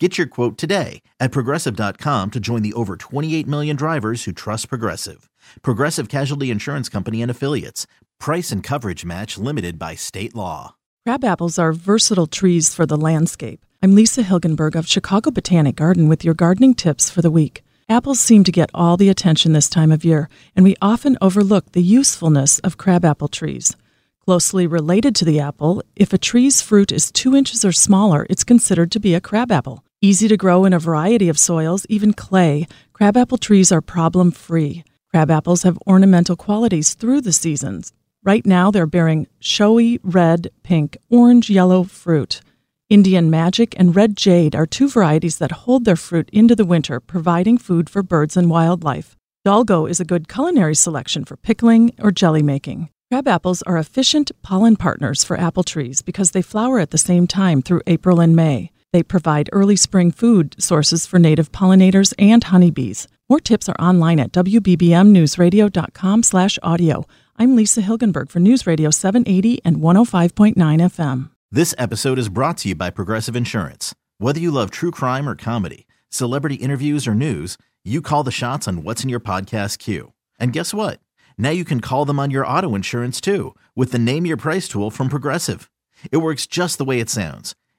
Get your quote today at progressive.com to join the over 28 million drivers who trust Progressive. Progressive Casualty Insurance Company and Affiliates. Price and coverage match limited by state law. Crab apples are versatile trees for the landscape. I'm Lisa Hilgenberg of Chicago Botanic Garden with your gardening tips for the week. Apples seem to get all the attention this time of year, and we often overlook the usefulness of crabapple trees. Closely related to the apple, if a tree's fruit is two inches or smaller, it's considered to be a crabapple. Easy to grow in a variety of soils, even clay, crabapple trees are problem free. Crabapples have ornamental qualities through the seasons. Right now, they're bearing showy red, pink, orange, yellow fruit. Indian Magic and Red Jade are two varieties that hold their fruit into the winter, providing food for birds and wildlife. Dolgo is a good culinary selection for pickling or jelly making. Crab apples are efficient pollen partners for apple trees because they flower at the same time through April and May. They provide early spring food sources for native pollinators and honeybees. More tips are online at wbbmnewsradio.com/audio. I'm Lisa Hilgenberg for News Radio 780 and 105.9 FM. This episode is brought to you by Progressive Insurance. Whether you love true crime or comedy, celebrity interviews or news, you call the shots on what's in your podcast queue. And guess what? Now you can call them on your auto insurance too with the Name Your Price tool from Progressive. It works just the way it sounds.